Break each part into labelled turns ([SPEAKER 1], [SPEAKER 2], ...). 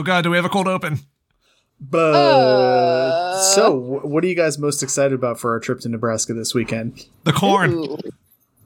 [SPEAKER 1] Oh God, do we have a cold open?
[SPEAKER 2] But
[SPEAKER 3] Uh.
[SPEAKER 2] so, what are you guys most excited about for our trip to Nebraska this weekend?
[SPEAKER 1] The corn.
[SPEAKER 3] Ooh.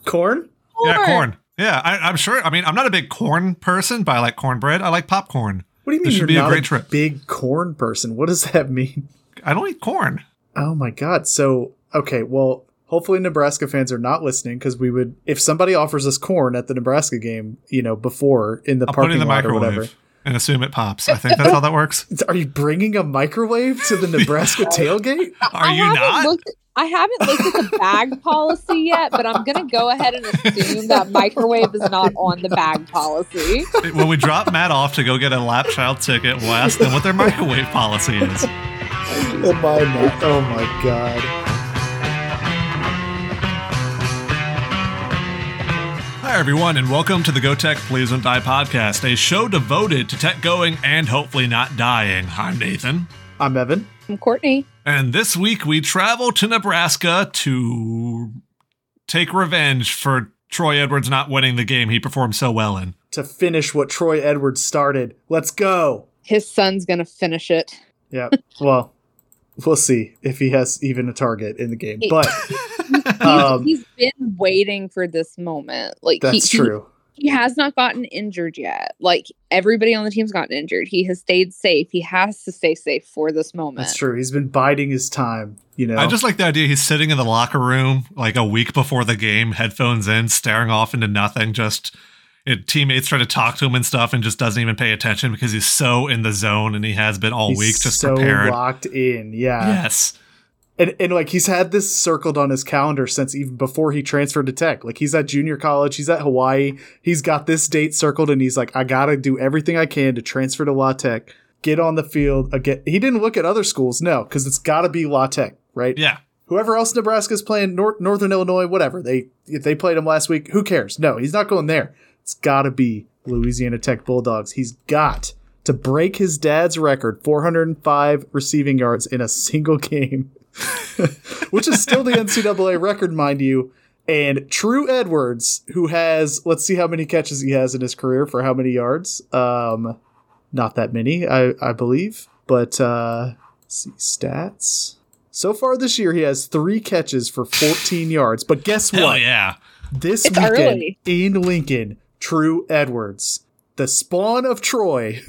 [SPEAKER 2] Corn?
[SPEAKER 1] Yeah, corn. Yeah, I, I'm sure. I mean, I'm not a big corn person, but I like cornbread. I like popcorn.
[SPEAKER 2] What do you mean
[SPEAKER 1] This should
[SPEAKER 2] you're
[SPEAKER 1] be a
[SPEAKER 2] not
[SPEAKER 1] great trip.
[SPEAKER 2] big corn person? What does that mean?
[SPEAKER 1] I don't eat corn.
[SPEAKER 2] Oh my god. So, okay, well, hopefully Nebraska fans are not listening because we would if somebody offers us corn at the Nebraska game, you know, before in the
[SPEAKER 1] I'll
[SPEAKER 2] parking
[SPEAKER 1] in the
[SPEAKER 2] lot or whatever.
[SPEAKER 1] Microwave and assume it pops. I think that's how that works.
[SPEAKER 2] Are you bringing a microwave to the Nebraska tailgate?
[SPEAKER 1] Are
[SPEAKER 3] I
[SPEAKER 1] you
[SPEAKER 3] haven't
[SPEAKER 1] not?
[SPEAKER 3] Looked, I haven't looked at the bag policy yet, but I'm going to go ahead and assume that microwave is not on the bag policy.
[SPEAKER 1] when we drop Matt off to go get a lap child ticket, we'll ask them what their microwave policy is.
[SPEAKER 2] Am I not? Oh my god.
[SPEAKER 1] Hi, everyone, and welcome to the Go Tech Please Don't Die podcast, a show devoted to tech going and hopefully not dying. I'm Nathan.
[SPEAKER 2] I'm Evan.
[SPEAKER 3] I'm Courtney.
[SPEAKER 1] And this week we travel to Nebraska to take revenge for Troy Edwards not winning the game he performed so well in.
[SPEAKER 2] To finish what Troy Edwards started. Let's go.
[SPEAKER 3] His son's going to finish it.
[SPEAKER 2] Yeah. well, we'll see if he has even a target in the game. But
[SPEAKER 3] He's,
[SPEAKER 2] Um,
[SPEAKER 3] he's been waiting for this moment. Like
[SPEAKER 2] that's
[SPEAKER 3] he,
[SPEAKER 2] true.
[SPEAKER 3] He has not gotten injured yet. Like everybody on the team's gotten injured. He has stayed safe. He has to stay safe for this moment.
[SPEAKER 2] That's true. He's been biding his time, you know.
[SPEAKER 1] I just like the idea he's sitting in the locker room like a week before the game, headphones in, staring off into nothing, just it, teammates try to talk to him and stuff and just doesn't even pay attention because he's so in the zone and he has been all
[SPEAKER 2] He's
[SPEAKER 1] week just
[SPEAKER 2] so
[SPEAKER 1] prepared.
[SPEAKER 2] locked in. Yeah.
[SPEAKER 1] Yes.
[SPEAKER 2] And, and like he's had this circled on his calendar since even before he transferred to tech. Like he's at junior college, he's at Hawaii, he's got this date circled, and he's like, I gotta do everything I can to transfer to La Tech, get on the field again. He didn't look at other schools, no, because it's gotta be La Tech, right?
[SPEAKER 1] Yeah.
[SPEAKER 2] Whoever else Nebraska's playing, Nor- Northern Illinois, whatever. They if they played him last week, who cares? No, he's not going there. It's gotta be Louisiana Tech Bulldogs. He's got to break his dad's record, 405 receiving yards in a single game which is still the NCAA record, mind you. And Tru Edwards, who has, let's see how many catches he has in his career for how many yards. Um, not that many, I, I believe. But uh, let's see stats. So far this year, he has three catches for 14 yards. But guess
[SPEAKER 1] Hell
[SPEAKER 2] what?
[SPEAKER 1] yeah.
[SPEAKER 2] This
[SPEAKER 3] It's
[SPEAKER 2] weekend
[SPEAKER 3] early.
[SPEAKER 2] in Lincoln, Tru Edwards, the spawn of Troy,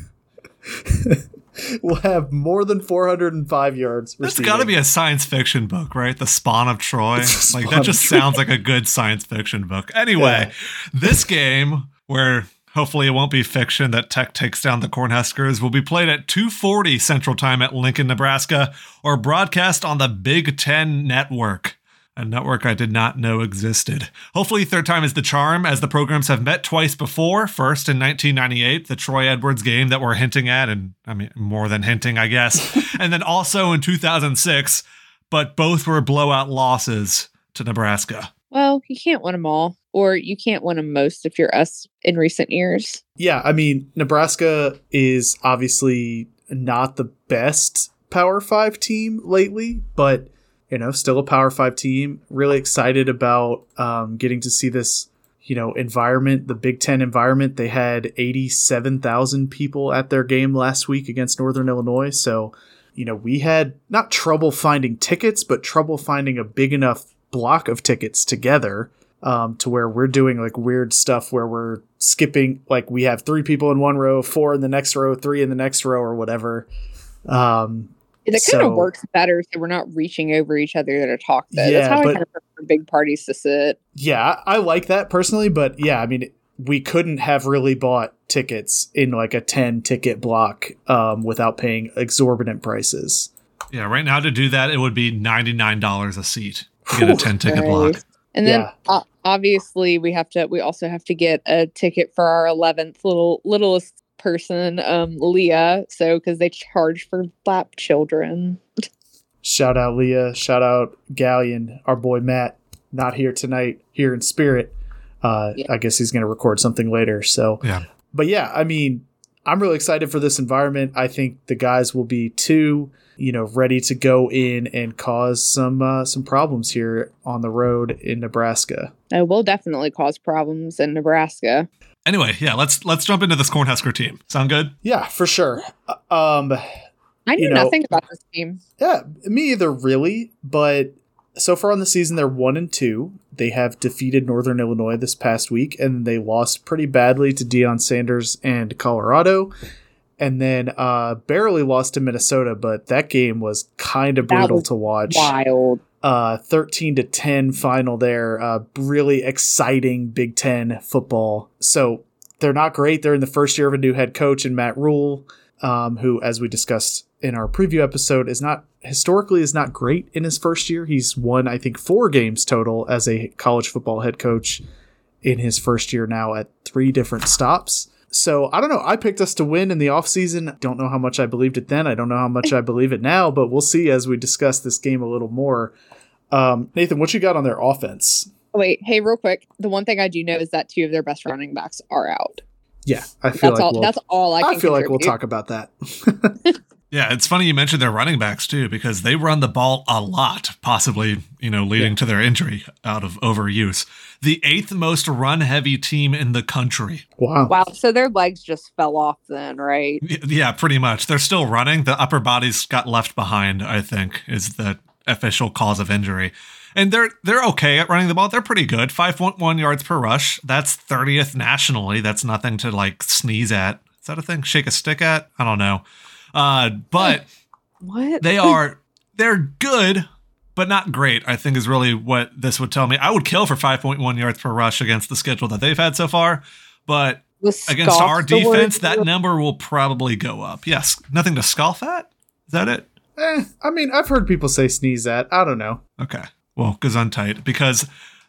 [SPEAKER 2] will have more than 405 yards.
[SPEAKER 1] That's got to be a science fiction book, right? The Spawn of Troy.
[SPEAKER 2] The
[SPEAKER 1] Like that just sounds like a good science fiction book. Anyway, this game where hopefully it won't be fiction that Tech takes down the Cornhuskers will be played at 2:40 Central Time at Lincoln, Nebraska, or broadcast on the Big 10 network. A network I did not know existed. Hopefully, third time is the charm, as the programs have met twice before. First in 1998, the Troy Edwards game that we're hinting at, and I mean, more than hinting, I guess. and then also in 2006, but both were blowout losses to Nebraska.
[SPEAKER 3] Well, you can't win them all, or you can't win them most if you're us in recent years.
[SPEAKER 2] Yeah, I mean, Nebraska is obviously not the best Power 5 team lately, but you know, still a Power 5 team. Really excited about um, getting to see this, you know, environment, the Big 10 environment. They had 87,000 people at their game last week against Northern Illinois, so you know, we had not trouble finding tickets, but trouble finding a big enough block of tickets together um, to where we're doing like weird stuff where we're skipping, like we have three people in one row, four in the next row, three in the next row, or whatever. Um,
[SPEAKER 3] That kind of works better, so we're not reaching over each other to talk. Though.
[SPEAKER 2] Yeah,
[SPEAKER 3] That's how
[SPEAKER 2] but-
[SPEAKER 3] I kind of prefer big parties to sit.
[SPEAKER 2] yeah, I I like that personally, but yeah, I mean, we couldn't have really bought tickets in like a 10 ticket block um, without paying exorbitant prices.
[SPEAKER 1] Yeah, right now to do that, it would be $99 a seat to get a 10 ticket block.
[SPEAKER 3] And then
[SPEAKER 2] Yeah.
[SPEAKER 3] uh, obviously we have to. We also have to get a ticket for our eleventh little littlest person, um, Leah. So because they charge for lap children.
[SPEAKER 2] Shout out Leah, shout out Galleon, our boy Matt, not here tonight, here in spirit. Uh,
[SPEAKER 3] Yeah.
[SPEAKER 2] I guess he's going to record something later. So,
[SPEAKER 1] Yeah.
[SPEAKER 2] but yeah, I mean, I'm really excited for this environment. I think the guys will be too, you know, ready to go in and cause some uh, some problems here on the road in Nebraska.
[SPEAKER 3] It will definitely cause problems in Nebraska.
[SPEAKER 1] Anyway, yeah, let's let's jump into this Cornhusker team. Sound good?
[SPEAKER 2] Yeah, for sure. Um,
[SPEAKER 3] I knew
[SPEAKER 2] You know-
[SPEAKER 3] nothing about this team.
[SPEAKER 2] yeah, me either, really. But so far on the season, they're one and two. They have defeated Northern Illinois this past week, and they lost pretty badly to Deion Sanders and Colorado. And then uh, barely lost to Minnesota, but that game was kind of
[SPEAKER 3] That
[SPEAKER 2] brutal
[SPEAKER 3] was
[SPEAKER 2] to watch.
[SPEAKER 3] Wild.
[SPEAKER 2] Uh, 13 to 10 final there. Uh, really exciting Big Ten football. So they're not great. They're in the first year of a new head coach in Matt Rhule, um, who, as we discussed in our preview episode, is not historically is not great in his first year. He's won, I think, four games total as a college football head coach in his first year now at three different stops. So I don't know. I picked us to win in the offseason. Don't know how much I believed it then. I don't know how much I believe it now, but we'll see as we discuss this game a little more. Um, Nathan, what you got on their offense?
[SPEAKER 3] Oh, Wait, hey, real quick. The one thing I do know is that two of their best running backs are out.
[SPEAKER 2] Yeah, I feel
[SPEAKER 3] That's
[SPEAKER 2] like
[SPEAKER 3] all.
[SPEAKER 2] we'll,
[SPEAKER 3] that's all I
[SPEAKER 2] I,
[SPEAKER 3] can.
[SPEAKER 2] feel like we'll talk about that.
[SPEAKER 1] Yeah, it's funny you mentioned their running backs too, because they run the ball a lot, possibly, you know, leading
[SPEAKER 2] Yeah.
[SPEAKER 1] to their injury out of overuse. The eighth most run heavy team in the country.
[SPEAKER 2] Wow.
[SPEAKER 3] Wow. So their legs just fell off then, right?
[SPEAKER 1] Yeah, pretty much. They're still running. The upper bodies got left behind, I think, is the official cause of injury. And they're they're okay at running the ball. They're pretty good. 5.1 yards per rush. That's 30th nationally. That's nothing to like sneeze at. Is that a thing? Shake a stick at? I don't know. Uh, but
[SPEAKER 3] What?
[SPEAKER 1] they are they're good but not great i think is really what this would tell me i would kill for 5.1 yards per rush against the schedule that they've had so far but against our defense that number will probably go up yes nothing to scoff at is that it
[SPEAKER 2] Eh, I mean, I've heard people say sneeze at. I don't know.
[SPEAKER 1] okay. Well gesundheit because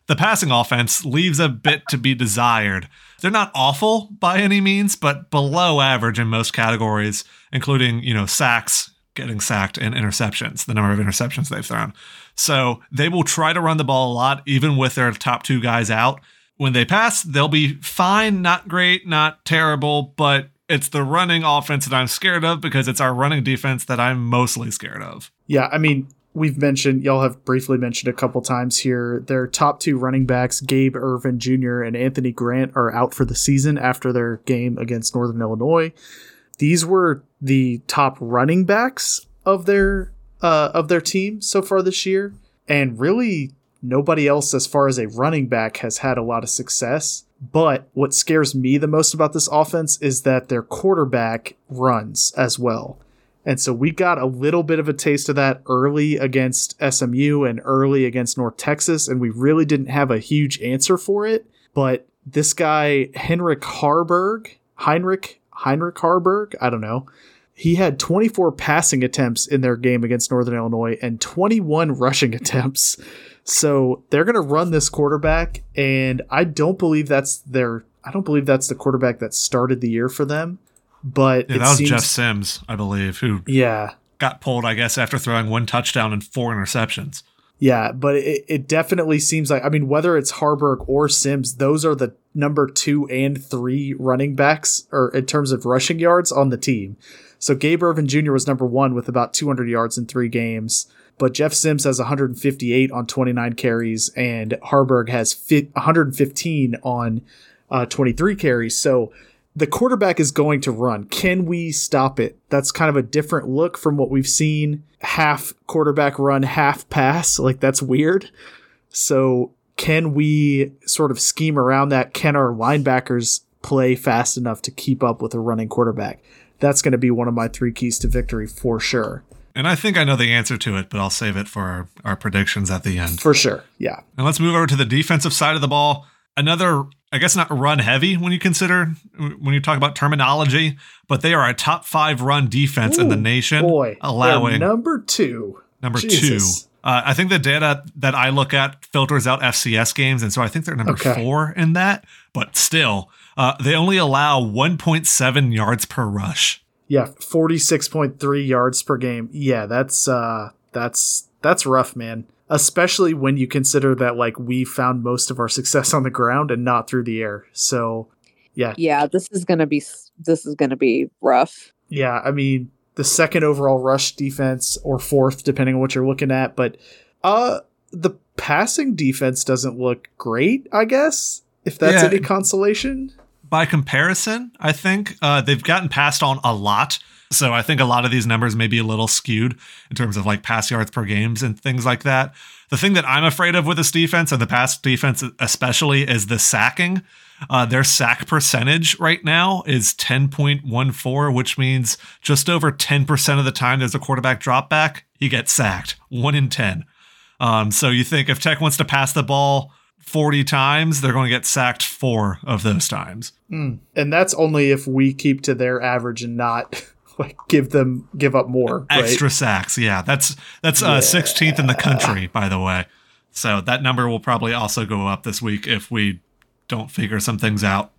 [SPEAKER 1] the passing offense leaves a bit to be desired. They're not awful by any means but below average in most categories including you know sacks getting sacked and interceptions the number of interceptions they've thrown. So they will try to run the ball a lot even with their top two guys out. When they pass they'll be fine. Not great not terrible but it's the running offense that i'm scared of because it's our running defense that i'm mostly scared of
[SPEAKER 2] Yeah, I mean, we've mentioned, y'all have briefly mentioned a couple times here, their top two running backs, Gabe Ervin Jr. and Anthony Grant, are out for the season after their game against Northern Illinois. These were the top running backs of their uh, of their team so far this year, and really nobody else, as far as a running back, has had a lot of success. But what scares me the most about this offense is that their quarterback runs as well. And so we got a little bit of a taste of that early against SMU and early against North Texas, and we really didn't have a huge answer for it. But this guy, Henrik Haarberg, Heinrich, Heinrich Haarberg, I don't know. He had 24 passing attempts in their game against Northern Illinois and 21 rushing attempts. So they're going to run this quarterback, and I don't believe that's their. I don't believe that's the quarterback that started the year for them. But
[SPEAKER 1] yeah
[SPEAKER 2] it
[SPEAKER 1] that was
[SPEAKER 2] seems,
[SPEAKER 1] jeff sims i believe who
[SPEAKER 2] Yeah,
[SPEAKER 1] got pulled, I guess, after throwing one touchdown and four interceptions.
[SPEAKER 2] Yeah, but it, it definitely seems like I mean whether it's Haarberg or Sims, those are the number two and three running backs or in terms of rushing yards on the team. So Gabe Ervin Jr. was number one with about 200 yards in three games, but Jeff Sims has 158 on 29 carries, and Haarberg has 115 on uh, 23 carries. So the quarterback is going to run. Can we stop it? That's kind of a different look from what we've seen. Half quarterback run, half pass. Like that's weird. So can we sort of scheme around that? Can our linebackers play fast enough to keep up with a running quarterback? That's going to be one of my three keys to victory for sure.
[SPEAKER 1] And I think I know the answer to it, but I'll save it for our, our predictions at the end.
[SPEAKER 2] For sure. Yeah.
[SPEAKER 1] And let's move over to the defensive side of the ball. Another, I guess not run heavy when you consider, when you talk about terminology, but they are a top five run defense in the nation,
[SPEAKER 2] Boy,
[SPEAKER 1] allowing
[SPEAKER 2] number two.
[SPEAKER 1] number
[SPEAKER 2] Jesus.
[SPEAKER 1] two. Uh, I think the data that I look at filters out FCS games, and so I think they're number
[SPEAKER 2] Okay.
[SPEAKER 1] four in that. But still, uh, they only allow 1.7 yards per rush.
[SPEAKER 2] Yeah, forty six point three yards per game. Yeah, that's uh that's that's rough, man. Especially when you consider that like we found most of our success on the ground and not through the air. So yeah.
[SPEAKER 3] Yeah, this is gonna be this is gonna be rough.
[SPEAKER 2] Yeah, I mean the second overall rush defense or fourth, depending on what you're looking at, but uh the passing defense doesn't look great, I guess. If that's
[SPEAKER 1] Yeah.
[SPEAKER 2] any consolation.
[SPEAKER 1] By comparison, I think uh, they've gotten passed on a lot. So I think a lot of these numbers may be a little skewed in terms of like pass yards per games and things like that. The thing that I'm afraid of with this defense and the pass defense especially is the sacking. Uh, their sack percentage right now is 10.14, which means just over 10% of the time there's a quarterback drop back, he gets sacked. One in 10. Um, so you think if Tech wants to pass the ball 40 times, they're going to get sacked four of those times.
[SPEAKER 2] Mm. And that's only if we keep to their average and not like give them give up more
[SPEAKER 1] extra
[SPEAKER 2] right?
[SPEAKER 1] sacks. Yeah, that's that's uh, 16th in the country, by the way. So that number will probably also go up this week if we don't figure some things out.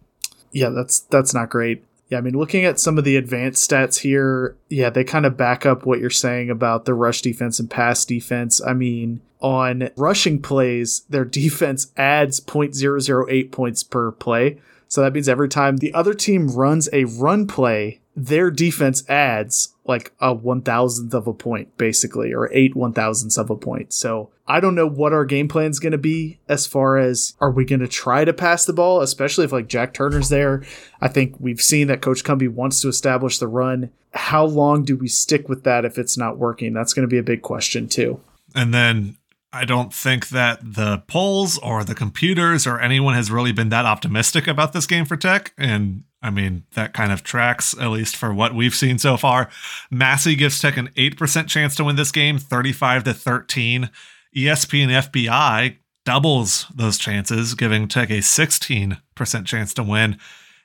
[SPEAKER 2] Yeah, that's that's not great. Yeah, I mean, looking at some of the advanced stats here, yeah, they kind of back up what you're saying about the rush defense and pass defense. I mean, on rushing plays, their defense adds 0.008 points per play. So that means every time the other team runs a run play, their defense adds like a one thousandth of a point, basically, or eight one thousandths of a point. So I don't know what our game plan is going to be as far as are we going to try to pass the ball, especially if like Jack Turner's there. I think we've seen that Coach Cumbie wants to establish the run. How long do we stick with that if it's not working? That's going to be a big question too.
[SPEAKER 1] And then I don't think that the polls or the computers or anyone has really been that optimistic about this game for Tech. And I mean, that kind of tracks, at least for what we've seen so far. Massey gives Tech an 8% chance to win this game, 35 to 13. ESPN and FPI doubles those chances, giving Tech a 16% chance to win.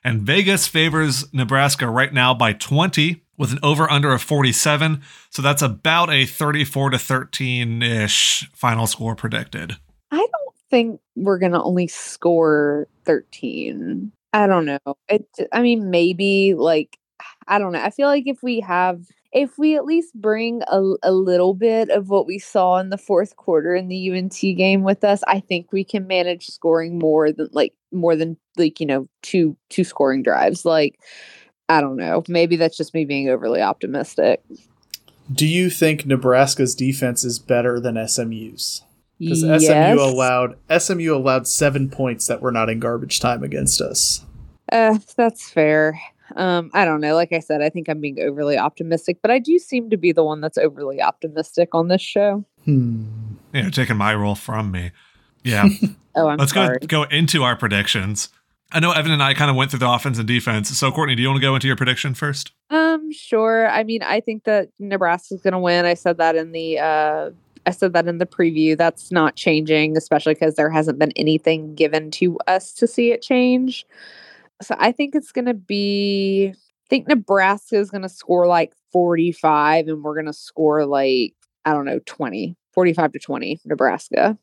[SPEAKER 1] And Vegas favors Nebraska right now by 20 with an over under of 47. So that's about a 34 to 13 ish final score predicted.
[SPEAKER 3] I don't think we're going to only score 13. I don't know. It, I mean, maybe like, I don't know. I feel like if we have, if we at least bring a, a little bit of what we saw in the fourth quarter in the UNT game with us, I think we can manage scoring more than like, more than like, you know, two, two scoring drives. Like, I don't know. Maybe that's just me being overly optimistic.
[SPEAKER 2] Do you think Nebraska's defense is better than SMU's? Because
[SPEAKER 3] Yes.
[SPEAKER 2] SMU allowed SMU allowed seven points that were not in garbage time against us.
[SPEAKER 3] Uh, that's fair. Um, I don't know. Like I said, I think I'm being overly optimistic, but I do seem to be the one that's overly optimistic on this show.
[SPEAKER 2] Hmm.
[SPEAKER 1] You know, taking my role from me. Yeah.
[SPEAKER 3] Oh, I'm
[SPEAKER 1] Let's
[SPEAKER 3] sorry.
[SPEAKER 1] go go into our predictions. I know Evan and I kind of went through the offense and defense. So, Courtney, do you want to go into your prediction first?
[SPEAKER 3] Um, sure. I mean, I think that Nebraska's going to win. I said that in the uh I said that in the preview. That's not changing, especially because there hasn't been anything given to us to see it change. So I think it's going to be I think Nebraska is going to score like 45 and we're going to score like I don't know, 20. 45 to 20 Nebraska.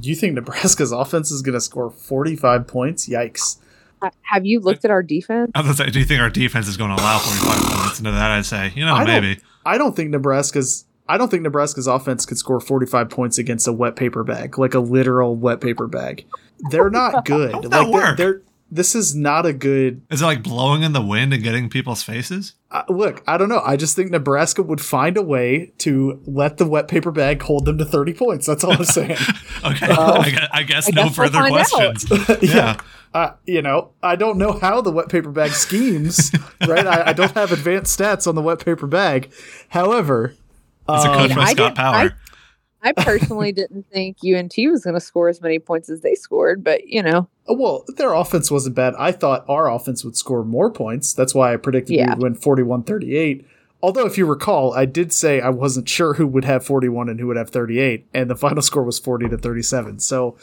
[SPEAKER 2] Do you think Nebraska's offense is going to score 45 points? Yikes.
[SPEAKER 3] Ha- Have you looked at our defense?
[SPEAKER 1] I was say, do you think our defense is going to allow 45 points? Into that, I'd say, you know,
[SPEAKER 2] I don't-
[SPEAKER 1] maybe.
[SPEAKER 2] I don't think Nebraska's I don't think Nebraska's offense could score 45 points against a wet paper bag, like a literal wet paper bag. They're not good.
[SPEAKER 1] How would
[SPEAKER 2] like they're,
[SPEAKER 1] work?
[SPEAKER 2] they're this is not a good
[SPEAKER 1] Is it like blowing in the wind and getting people's faces?
[SPEAKER 2] uh, look, I don't know. I just think Nebraska would find a way to let the wet paper bag hold them to 30 points. That's all I'm saying.
[SPEAKER 1] Okay,
[SPEAKER 2] Well,
[SPEAKER 1] I, guess, I guess
[SPEAKER 3] I
[SPEAKER 1] no
[SPEAKER 3] guess we'll
[SPEAKER 1] further questions. Yeah.
[SPEAKER 2] Uh, you know, I don't know how the wet paper bag schemes, right? I, I don't have advanced stats on the wet paper bag. However,
[SPEAKER 1] It's a
[SPEAKER 2] um,
[SPEAKER 1] coach by Scott
[SPEAKER 3] I-
[SPEAKER 1] Power.
[SPEAKER 3] I personally didn't think UNT was going to score as many points as they scored, but you know,
[SPEAKER 2] well, their offense wasn't bad. I thought our offense would score more points. That's why I predicted
[SPEAKER 3] Yeah.
[SPEAKER 2] we would win 41 38. Although, if you recall, I did say I wasn't sure who would have 41 and who would have 38, and the final score was 40 to 37. So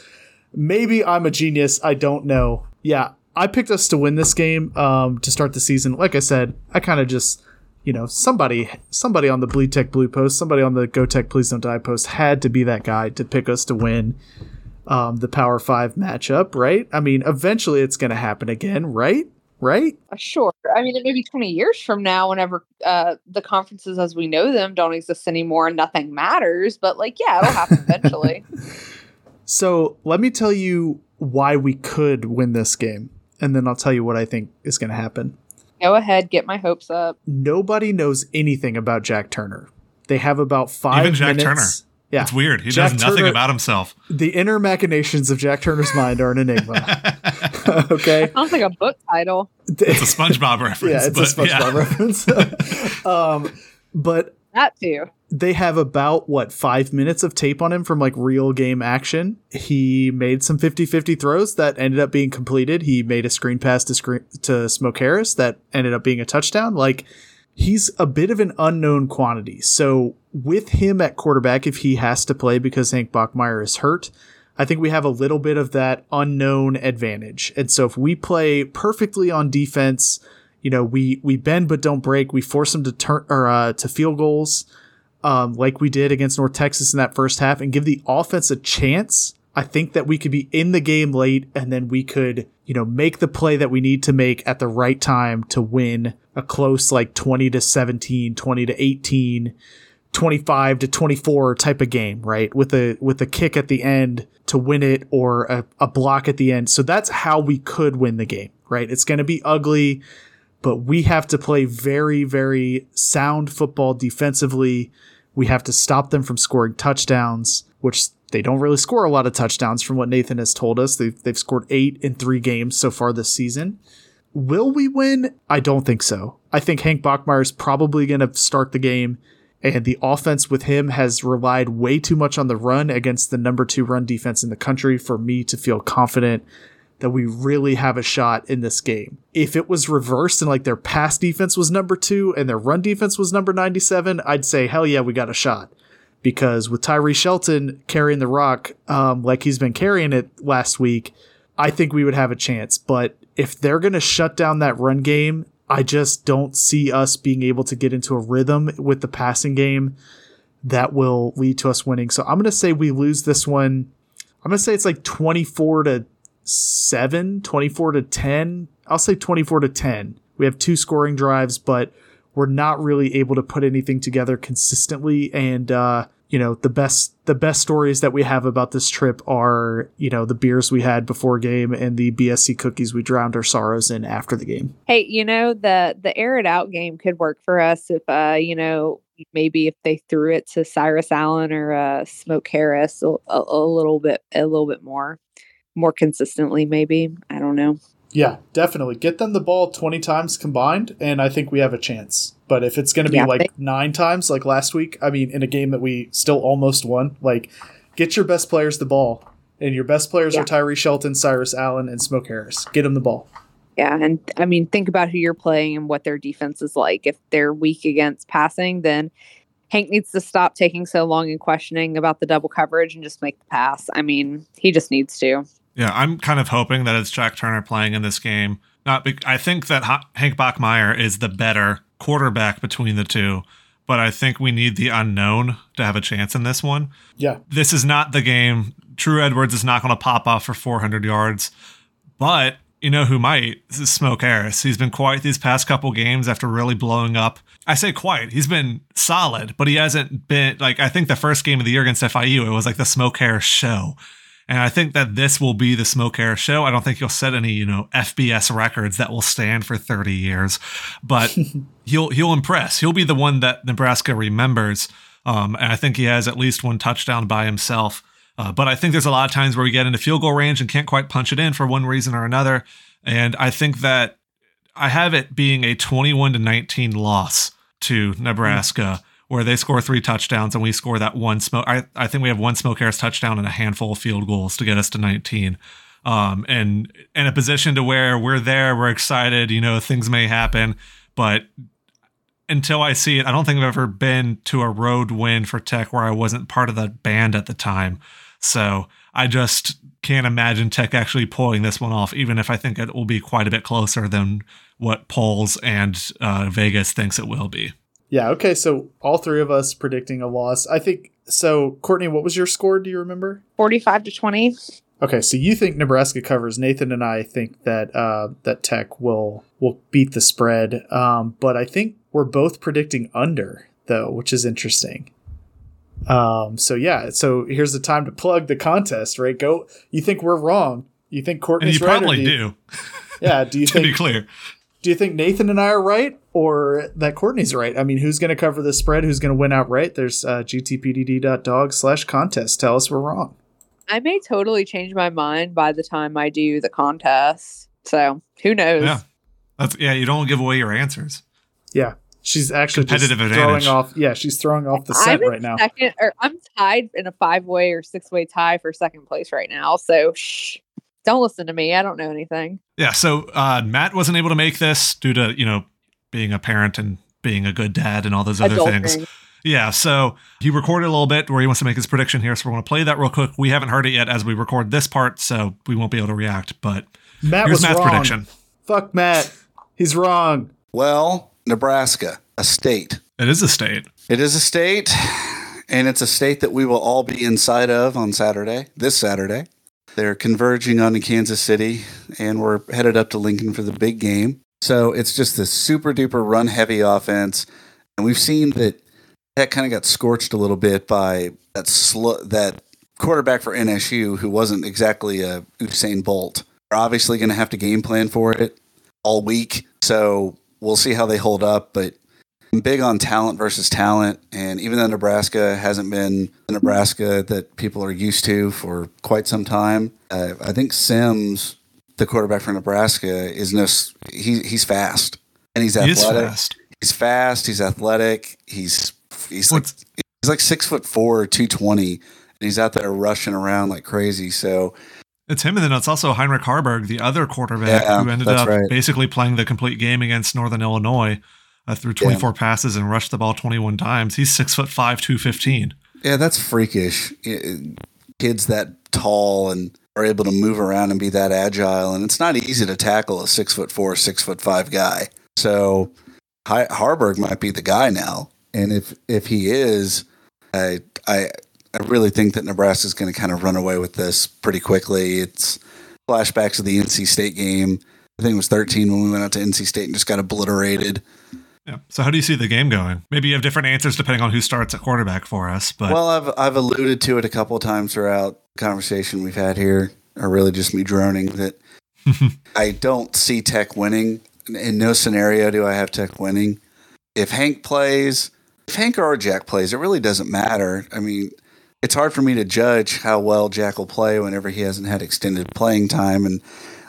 [SPEAKER 2] maybe I'm a genius. I don't know. Yeah, I picked us to win this game um, to start the season. Like I said, I kind of just, you know, somebody, somebody on the Bleed Tech Blue post, somebody on the Go Tech Please Don't Die post had to be that guy to pick us to win um, the Power Five matchup, right? I mean, eventually it's going to happen again, right? Right?
[SPEAKER 3] uh, sure. I mean, it may be 20 years from now, whenever uh, the conferences as we know them don't exist anymore and nothing matters, but like, yeah, it'll happen eventually.
[SPEAKER 2] So let me tell you why we could win this game, and then I'll tell you what I think is going to happen.
[SPEAKER 3] Go ahead, get my hopes up.
[SPEAKER 2] Nobody knows anything about Jack Turner. They have about five
[SPEAKER 1] Even Jack
[SPEAKER 2] minutes. Yeah.
[SPEAKER 1] It's weird. He
[SPEAKER 2] Jack
[SPEAKER 1] knows nothing
[SPEAKER 2] Turner-
[SPEAKER 1] about himself.
[SPEAKER 2] The inner machinations of Jack Turner's mind are an enigma. okay.
[SPEAKER 3] Sounds like a book title.
[SPEAKER 1] It's a SpongeBob reference.
[SPEAKER 2] yeah, it's a
[SPEAKER 1] but
[SPEAKER 2] SpongeBob reference. um, but
[SPEAKER 3] That too.
[SPEAKER 2] they have about what five minutes of tape on him from like real game action. He made some 50-50 throws that ended up being completed. He made a screen pass to screen to Smoke Harris that ended up being a touchdown. Like he's a bit of an unknown quantity. So with him at quarterback, if he has to play because Hank Bachmeier is hurt, I think we have a little bit of that unknown advantage. And so if we play perfectly on defense, you know, we we bend but don't break. We force them to turn or uh, to field goals, um, like we did against North Texas in that first half, and give the offense a chance. I think that we could be in the game late, and then we could, you know, make the play that we need to make at the right time to win a close like 20 to 17, 20 to 18, 25 to 24 type of game, right? With a with a kick at the end to win it or a, a block at the end. So that's how we could win the game, right? It's going to be ugly, but we have to play very very sound football defensively. We have to stop them from scoring touchdowns, which they don't really score a lot of touchdowns from what Nathan has told us. They've, they've scored eight in three games so far this season. Will we win? I don't think so. I think Hank Bachmeier is probably going to start the game, and the offense with him has relied way too much on the run against the number two run defense in the country for me to feel confident that we really have a shot in this game. If it was reversed and like their pass defense was number two and their run defense was number 97, I'd say, hell yeah, we got a shot. Because with Tyree Shelton carrying the rock um, like he's been carrying it last week, I think we would have a chance. But if they're going to shut down that run game, I just don't see us being able to get into a rhythm with the passing game that will lead to us winning. So I'm going to say we lose this one. I'm going to say it's like 24 to 7, 24 to 10. I'll say 24 to 10. We have two scoring drives, but we're not really able to put anything together consistently and uh you know the best the best stories that we have about this trip are you know the beers we had before game and the BSC cookies we drowned our sorrows in after the game.
[SPEAKER 3] Hey, you know the the air it out game could work for us if uh you know maybe if they threw it to Cyrus Allen or uh Smoke Harris a, a, a little bit a little bit more more consistently maybe I don't know.
[SPEAKER 2] Yeah, definitely. Get them the ball 20 times combined, and I think we have a chance. But if it's going to be
[SPEAKER 3] Yeah,
[SPEAKER 2] like
[SPEAKER 3] they-
[SPEAKER 2] nine times, like last week, I mean, in a game that we still almost won, like, get your best players the ball. And your best players
[SPEAKER 3] Yeah.
[SPEAKER 2] are Tyree Shelton, Cyrus Allen, and Smoke Harris. Get them the ball.
[SPEAKER 3] Yeah, and I mean, think about who you're playing and what their defense is like. If they're weak against passing, then Hank needs to stop taking so long and questioning about the double coverage and just make the pass. I mean, he just needs to.
[SPEAKER 1] Yeah, I'm kind of hoping that it's Jack Turner playing in this game. Not, be- I think that Ha- Hank Bachmeier is the better quarterback between the two, but I think we need the unknown to have a chance in this one.
[SPEAKER 2] Yeah.
[SPEAKER 1] This is not the game. Tru Edwards is not going to pop off for 400 yards, but you know who might? This is Smoke Harris. He's been quiet these past couple games after really blowing up. I say quiet. He's been solid, but he hasn't been like I think the first game of the year against FIU, it was like the Smoke Harris show. And I think that this will be the Smoke Harris show. I don't think he'll set any, you know, FBS records that will stand for 30 years, but he'll he'll impress. He'll be the one that Nebraska remembers. Um, and I think he has at least one touchdown by himself. Uh, but I think there's a lot of times where we get into field goal range and can't quite punch it in for one reason or another. And I think that I have it being a 21 to 19 loss to Nebraska, where they score three touchdowns and we score that one smoke. I, I think we have one Smoke Harris touchdown and a handful of field goals to get us to 19. Um, and in a position to where we're there, we're excited, you know, things may happen, but until I see it, I don't think I've ever been to a road win for Tech where I wasn't part of the band at the time. So I just can't imagine Tech actually pulling this one off, even if I think it will be quite a bit closer than what polls and uh, Vegas thinks it will be.
[SPEAKER 2] Yeah. Okay. So all three of us predicting a loss. I think so. Courtney, what was your score? Do you remember?
[SPEAKER 3] 45 to 20.
[SPEAKER 2] Okay, so you think Nebraska covers? Nathan and I think that uh, that Tech will will beat the spread, um, but I think we're both predicting under though, which is interesting. Um, so yeah, so here's the time to plug the contest, right? Go. You think we're wrong? You think
[SPEAKER 1] And
[SPEAKER 2] Courtney's
[SPEAKER 1] you
[SPEAKER 2] right? or
[SPEAKER 1] probably
[SPEAKER 2] do you-
[SPEAKER 1] do,
[SPEAKER 2] Yeah. Do you
[SPEAKER 1] to be clear.
[SPEAKER 2] Do you think Nathan and I are right, or that Courtney's right. I mean, who's going to cover the spread? Who's going to win outright? There's uh, gtpdd.dog slash contest. Tell us we're wrong.
[SPEAKER 3] I may totally change my mind by the time I do the contest. So who knows?
[SPEAKER 1] Yeah. That's yeah, you don't give away your answers.
[SPEAKER 2] Yeah. She's actually just throwing
[SPEAKER 1] advantage.
[SPEAKER 2] off. Yeah, she's throwing off the
[SPEAKER 3] I'm
[SPEAKER 2] scent right now.
[SPEAKER 3] Second, or I'm tied in a five way or six way tie for second place right now. So shh, don't listen to me. I don't know anything.
[SPEAKER 1] Yeah, so uh, Matt wasn't able to make this due to, you know, being a parent and being a good dad and all those other things.
[SPEAKER 3] Adulting.
[SPEAKER 1] Yeah, so he recorded a little bit where he wants to make his prediction here. So we're going to play that real quick. We haven't heard it yet as we record this part, so we won't be able to react. But
[SPEAKER 2] Matt
[SPEAKER 1] here's
[SPEAKER 2] was
[SPEAKER 1] Matt's
[SPEAKER 2] wrong.
[SPEAKER 1] prediction.
[SPEAKER 2] Fuck Matt. He's wrong.
[SPEAKER 4] Well, Nebraska, a state.
[SPEAKER 1] It is a state.
[SPEAKER 4] It is a state, and it's a state that we will all be inside of on Saturday, this Saturday. They're converging onto Kansas City, and we're headed up to Lincoln for the big game. So it's just this super duper run heavy offense, and we've seen that that kind of got scorched a little bit by that sl- that quarterback for NSU who wasn't exactly a Usain Bolt. They're obviously going to have to game plan for it all week, so we'll see how they hold up. But I'm big on talent versus talent, and even though Nebraska hasn't been the Nebraska that people are used to for quite some time, uh, I think Sims, the quarterback for Nebraska, is no he, he's fast and he's
[SPEAKER 1] He
[SPEAKER 4] athletic.
[SPEAKER 1] fast.
[SPEAKER 4] He's fast. He's athletic. He's he's like
[SPEAKER 1] What's-
[SPEAKER 4] he's like six foot four, two twenty, and he's out there rushing around like crazy. So
[SPEAKER 1] It's him, and then it's also Heinrich Haarberg, the other quarterback
[SPEAKER 4] Yeah,
[SPEAKER 1] who ended up
[SPEAKER 4] right.
[SPEAKER 1] basically playing the complete game against Northern Illinois. Uh, threw 24 passes and rushed the ball 21 times. He's six foot five, 215.
[SPEAKER 4] yeah, that's freakish. Kids that tall and are able to move around and be that agile, and it's not easy to tackle a six foot four, six foot five guy. So Haarberg might be the guy now, and if if he is, I I I really think that Nebraska is going to kind of run away with this pretty quickly. It's flashbacks of the NC State game. I think it was 13 when we went out to NC State and just got obliterated.
[SPEAKER 1] Yeah. So how do you see the game going? Maybe you have different answers depending on who starts at quarterback for us. But
[SPEAKER 4] Well, I've I've alluded to it a couple of times throughout the conversation we've had here, or really just me droning that I don't see Tech winning. In no scenario do I have Tech winning. If Hank plays, if Hank or Jack plays, it really doesn't matter. I mean, it's hard for me to judge how well Jack will play whenever he hasn't had extended playing time. And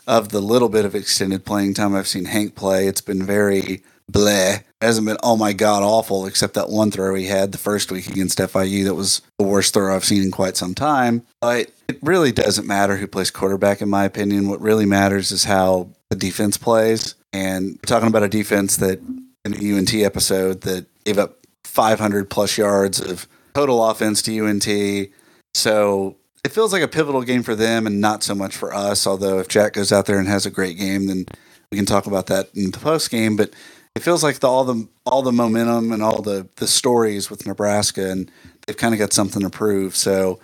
[SPEAKER 4] of the little bit of extended playing time I've seen Hank play, it's been very bleh. Hasn't been oh my god awful, except that one throw he had the first week against FIU that was the worst throw I've seen in quite some time. But it really doesn't matter who plays quarterback, in my opinion. What really matters is how the defense plays. And we're talking about a defense that in the UNT episode that gave up 500 plus yards of total offense to UNT. So it feels like a pivotal game for them and not so much for us. Although if Jack goes out there and has a great game, then we can talk about that in the post game. But it feels like the, all the all the momentum and all the the stories with Nebraska, and they've kind of got something to prove. So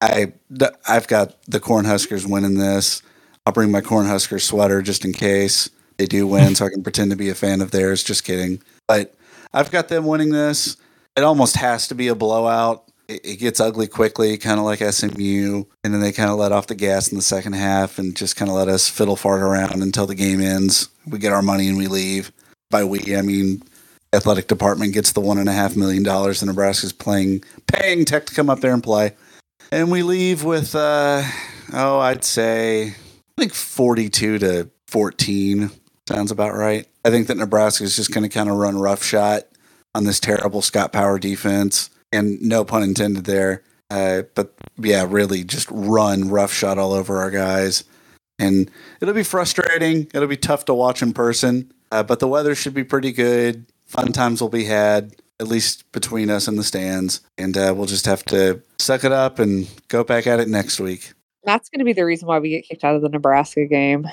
[SPEAKER 4] I I've got the Cornhuskers winning this. I'll bring my Cornhuskers sweater just in case they do win, so I can pretend to be a fan of theirs. Just kidding, but I've got them winning this. It almost has to be a blowout. It, it gets ugly quickly, kind of like SMU, and then they kind of let off the gas in the second half and just kind of let us fiddle fart around until the game ends. We get our money and we leave. By we, I mean athletic department gets the one and a half million dollars that Nebraska's playing, paying Tech to come up there and play, and we leave with, uh, oh, I'd say, I think forty-two to fourteen sounds about right. I think that Nebraska is just going to kind of run roughshod on this terrible Scott Power defense, and no pun intended there. Uh, but yeah, really just run roughshod all over our guys, and it'll be frustrating. It'll be tough to watch in person, uh, but the weather should be pretty good. Fun times will be had, at least between us and the stands, and uh, we'll just have to suck it up and go back at it next week.
[SPEAKER 3] That's going to be the reason why we get kicked out of the Nebraska game.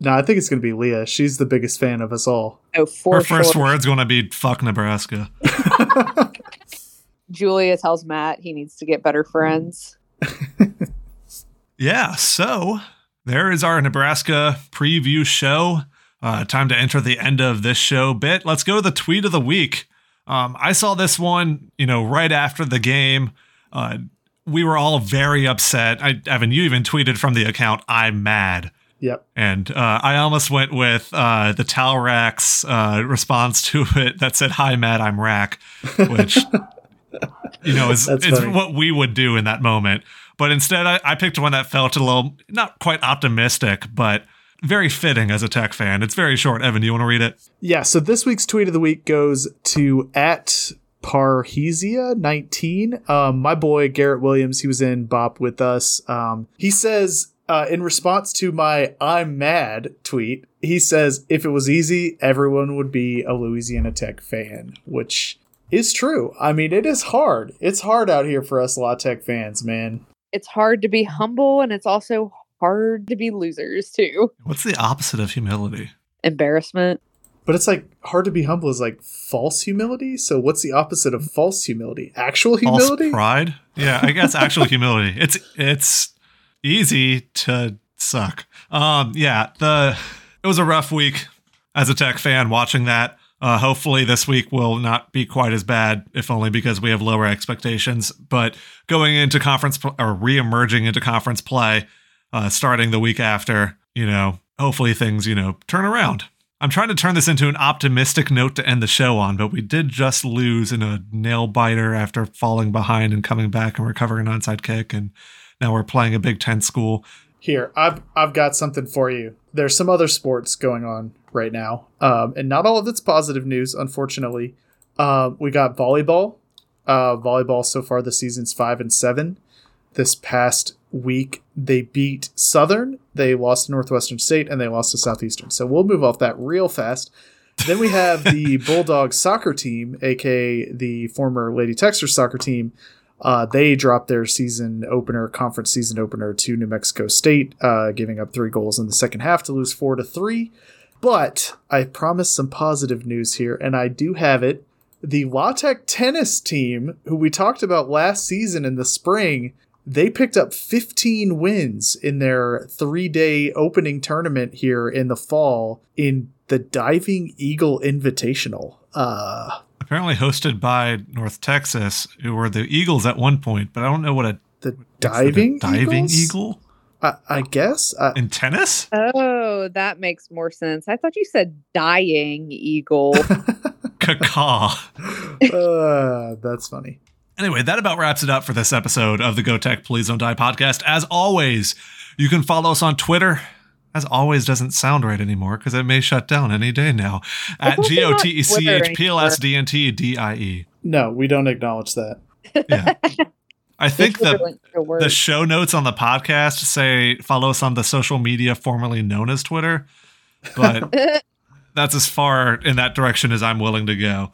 [SPEAKER 2] No, I think it's going to be Leah. She's the biggest fan of us all.
[SPEAKER 3] Oh, for
[SPEAKER 1] her first
[SPEAKER 3] sure.
[SPEAKER 1] word's going to be "fuck Nebraska."
[SPEAKER 3] Julia tells Matt he needs to get better friends.
[SPEAKER 1] Yeah, so there is our Nebraska preview show. Uh, time to enter the end of this show bit. Let's go to the tweet of the week. Um, I saw this one, you know, right after the game. Uh, we were all very upset. I, Evan, you even tweeted from the account, "I'm mad,"
[SPEAKER 2] Yep.
[SPEAKER 1] And uh, I almost went with uh, the Talrax uh, response to it that said, Hi, Matt, I'm Rack, which, you know, is, is what we would do in that moment. But instead, I, I picked one that felt a little, not quite optimistic, but very fitting as a tech fan. It's very short. Evan, do you want to read it?
[SPEAKER 2] Yeah, so this week's tweet of the week goes to at Parrhesia19. Um, my boy Garrett Williams, he was in Bop with us. Um, he says, uh, in response to my I'm mad tweet, he says, if it was easy, everyone would be a Louisiana Tech fan, which is true. I mean, it is hard. It's hard out here for us La Tech fans, man.
[SPEAKER 3] It's hard to be humble and it's also hard to be losers too.
[SPEAKER 1] What's the opposite of humility?
[SPEAKER 3] Embarrassment.
[SPEAKER 2] But it's like hard to be humble is like false humility. So what's the opposite of false humility? Actual humility?
[SPEAKER 1] False pride? Yeah, I guess actual humility. It's it's easy to suck. Um, yeah, the it was a rough week as a tech fan watching that. Uh, hopefully this week will not be quite as bad, if only because we have lower expectations. But going into conference pl- or re-emerging into conference play, uh, starting the week after, you know, hopefully things you know turn around. I'm trying to turn this into an optimistic note to end the show on, but we did just lose in a nail biter after falling behind and coming back and recovering an onside kick, and now we're playing a Big Ten school.
[SPEAKER 2] Here, I've I've got something for you. There's some other sports going on right now, um, and not all of it's positive news, unfortunately. Um, we got volleyball. Uh, volleyball so far this season's five and seven. This past week they beat Southern, they lost to Northwestern State, and they lost to Southeastern. So we'll move off that real fast. Then we have the Bulldogs soccer team, aka the former Lady Techster soccer team. Uh, they dropped their season opener, conference season opener to New Mexico State, uh, giving up three goals in the second half to lose four to three. But I promised some positive news here, and I do have it. The La Tech tennis team, who we talked about last season in the spring, they picked up 15 wins in their three day opening tournament here in the fall in the Diving Eagle Invitational. Uh,
[SPEAKER 1] Apparently hosted by North Texas, who were the Eagles at one point, but I don't know what a
[SPEAKER 2] the diving
[SPEAKER 1] diving
[SPEAKER 2] Eagles?
[SPEAKER 1] eagle
[SPEAKER 2] I, I guess. I,
[SPEAKER 1] in tennis.
[SPEAKER 3] Oh, that makes more sense. I thought you said dying eagle.
[SPEAKER 1] Caca.
[SPEAKER 2] uh, that's funny.
[SPEAKER 1] Anyway, that about wraps it up for this episode of the Go Tech Please Don't Die podcast. As always, you can follow us on Twitter. As always, doesn't sound right anymore because it may shut down any day now. At G O T E C H P L S D N T D I E.
[SPEAKER 2] No, we don't acknowledge that.
[SPEAKER 1] Yeah. I think the
[SPEAKER 3] link to work.
[SPEAKER 1] the show notes on the podcast say follow us on the social media formerly known as Twitter, but that's as far in that direction as I'm willing to go.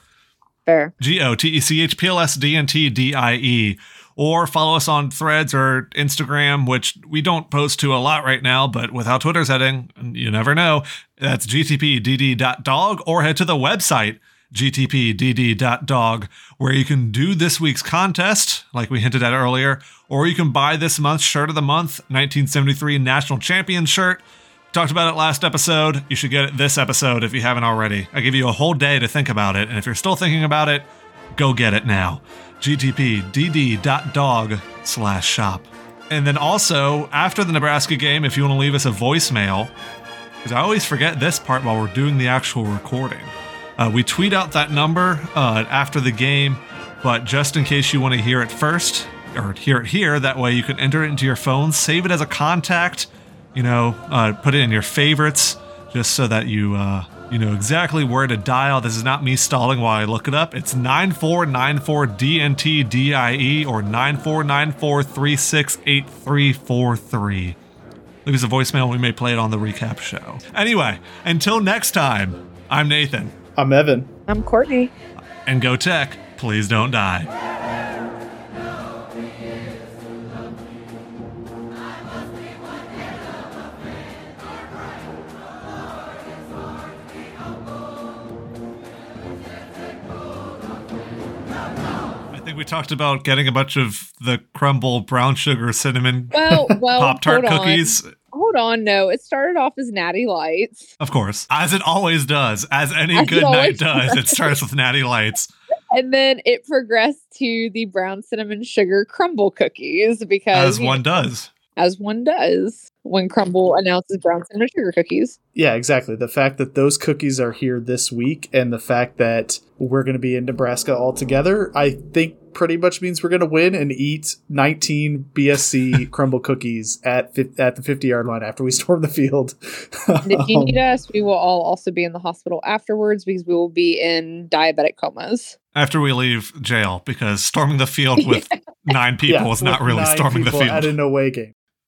[SPEAKER 3] Fair.
[SPEAKER 1] G O T E C H P L S D N T D I E. Or follow us on threads or Instagram, which we don't post to a lot right now, but with how Twitter's heading, you never know. That's gtpdd.dog or head to the website gtpdd.dog where you can do this week's contest, like we hinted at earlier, or you can buy this month's shirt of the month, 1973 National Champion shirt. Talked about it last episode. You should get it this episode if you haven't already. I give you a whole day to think about it, and if you're still thinking about it, go get it now. gtpdd.dog slash shop. And then also, after the Nebraska game, if you want to leave us a voicemail, because I always forget this part while we're doing the actual recording. Uh, we tweet out that number uh, after the game, but just in case you want to hear it first, or hear it here, that way you can enter it into your phone, save it as a contact, you know, uh, put it in your favorites, just so that you uh, you know exactly where to dial. This is not me stalling while I look it up. It's 9494 DNTDIE or 9494 368343. Leave us a voicemail. We may play it on the recap show. Anyway, until next time, I'm Nathan.
[SPEAKER 2] I'm Evan.
[SPEAKER 3] I'm Courtney.
[SPEAKER 1] And go tech, please don't die. Think we talked about getting a bunch of the Crumbl brown sugar cinnamon
[SPEAKER 3] Well, well,
[SPEAKER 1] Pop Tart
[SPEAKER 3] on.
[SPEAKER 1] cookies.
[SPEAKER 3] Hold on, no. It started off as Natty Lights,
[SPEAKER 1] Of course, as it always does, as any
[SPEAKER 3] As
[SPEAKER 1] good night
[SPEAKER 3] always
[SPEAKER 1] does, it starts with natty lights.
[SPEAKER 3] and then it progressed to the brown cinnamon sugar Crumbl cookies because
[SPEAKER 1] As one does.
[SPEAKER 3] As one does when Crumbl mm-hmm. announces brown cinnamon sugar cookies.
[SPEAKER 2] Yeah, exactly. The fact that those cookies are here this week and the fact that we're going to be in Nebraska all together, I think pretty much means we're going to win and eat 19 BSC Crumbl cookies at fi- at the 50 yard line after we storm the field.
[SPEAKER 3] And if you need us, we will all also be in the hospital afterwards because we will be in diabetic comas.
[SPEAKER 1] After we leave jail, because storming the field with nine people
[SPEAKER 2] yeah,
[SPEAKER 1] was not really storming the
[SPEAKER 2] people
[SPEAKER 1] field.
[SPEAKER 2] at an away game.